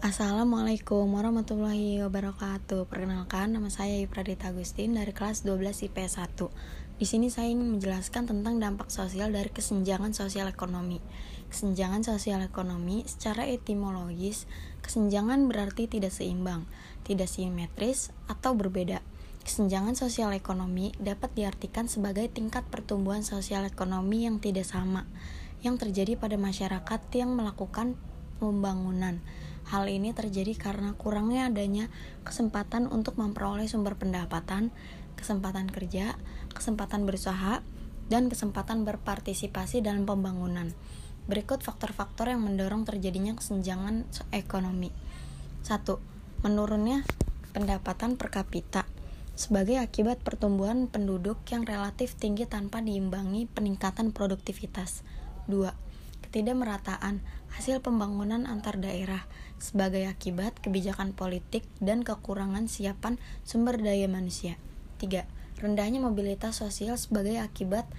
Assalamualaikum warahmatullahi wabarakatuh. Perkenalkan, nama saya Yupradita Agustin dari kelas 12 IPS 1. Di sini saya ingin menjelaskan tentang dampak sosial dari kesenjangan sosial ekonomi. Kesenjangan sosial ekonomi secara etimologis, kesenjangan berarti tidak seimbang, tidak simetris, atau berbeda. Kesenjangan sosial ekonomi dapat diartikan sebagai tingkat pertumbuhan sosial ekonomi yang tidak sama, yang terjadi pada masyarakat yang melakukan pembangunan Hal ini terjadi karena kurangnya adanya kesempatan untuk memperoleh sumber pendapatan, kesempatan kerja, kesempatan berusaha, dan kesempatan berpartisipasi dalam pembangunan. Berikut faktor-faktor yang mendorong terjadinya kesenjangan ekonomi. 1. Menurunnya pendapatan per kapita sebagai akibat pertumbuhan penduduk yang relatif tinggi tanpa diimbangi peningkatan produktivitas. 2 ketidakmerataan hasil pembangunan antar daerah sebagai akibat kebijakan politik dan kekurangan siapan sumber daya manusia. 3. Rendahnya mobilitas sosial sebagai akibat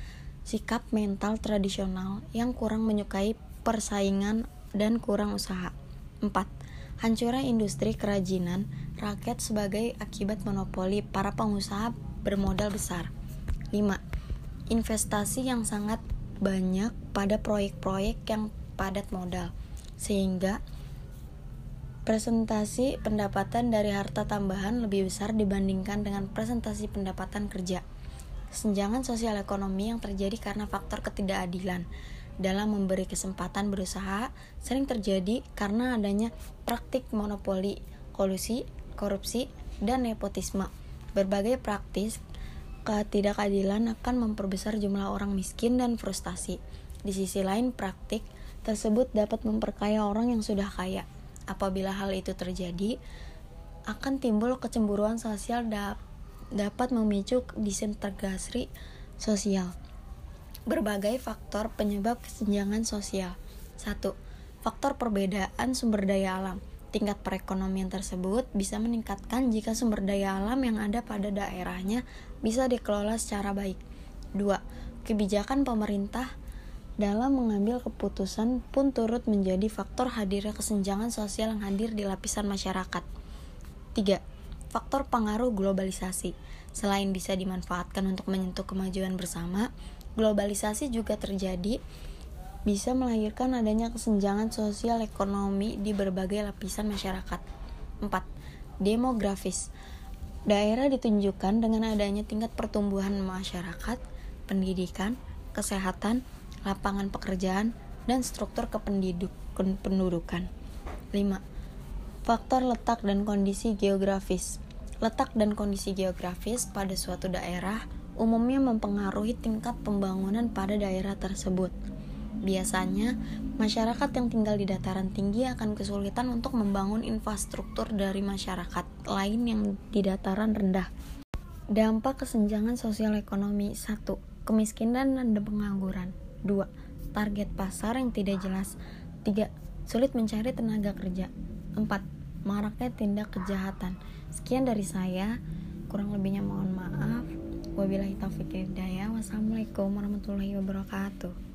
sikap mental tradisional yang kurang menyukai persaingan dan kurang usaha. 4. Hancurnya industri kerajinan rakyat sebagai akibat monopoli para pengusaha bermodal besar. 5. Investasi yang sangat banyak pada proyek-proyek yang padat modal, sehingga presentasi pendapatan dari harta tambahan lebih besar dibandingkan dengan presentasi pendapatan kerja. Senjangan sosial ekonomi yang terjadi karena faktor ketidakadilan dalam memberi kesempatan berusaha sering terjadi karena adanya praktik monopoli, kolusi, korupsi, dan nepotisme. Berbagai praktis ketidakadilan akan memperbesar jumlah orang miskin dan frustasi. Di sisi lain, praktik tersebut dapat memperkaya orang yang sudah kaya. Apabila hal itu terjadi, akan timbul kecemburuan sosial da dapat memicu disintegrasi sosial. Berbagai faktor penyebab kesenjangan sosial. 1. Faktor perbedaan sumber daya alam. Tingkat perekonomian tersebut bisa meningkatkan jika sumber daya alam yang ada pada daerahnya bisa dikelola secara baik. 2. Kebijakan pemerintah dalam mengambil keputusan pun turut menjadi faktor hadirnya kesenjangan sosial yang hadir di lapisan masyarakat. 3. Faktor pengaruh globalisasi. Selain bisa dimanfaatkan untuk menyentuh kemajuan bersama, globalisasi juga terjadi bisa melahirkan adanya kesenjangan sosial ekonomi di berbagai lapisan masyarakat. 4. Demografis. Daerah ditunjukkan dengan adanya tingkat pertumbuhan masyarakat, pendidikan, kesehatan, lapangan pekerjaan, dan struktur kependudukan. 5. Faktor letak dan kondisi geografis. Letak dan kondisi geografis pada suatu daerah umumnya mempengaruhi tingkat pembangunan pada daerah tersebut. Biasanya, masyarakat yang tinggal di dataran tinggi akan kesulitan untuk membangun infrastruktur dari masyarakat lain yang di dataran rendah. Dampak kesenjangan sosial ekonomi 1. Kemiskinan dan pengangguran 2. Target pasar yang tidak jelas 3. Sulit mencari tenaga kerja 4. Maraknya tindak kejahatan Sekian dari saya Kurang lebihnya mohon maaf Wabillahi taufiq hidayah Wassalamualaikum warahmatullahi wabarakatuh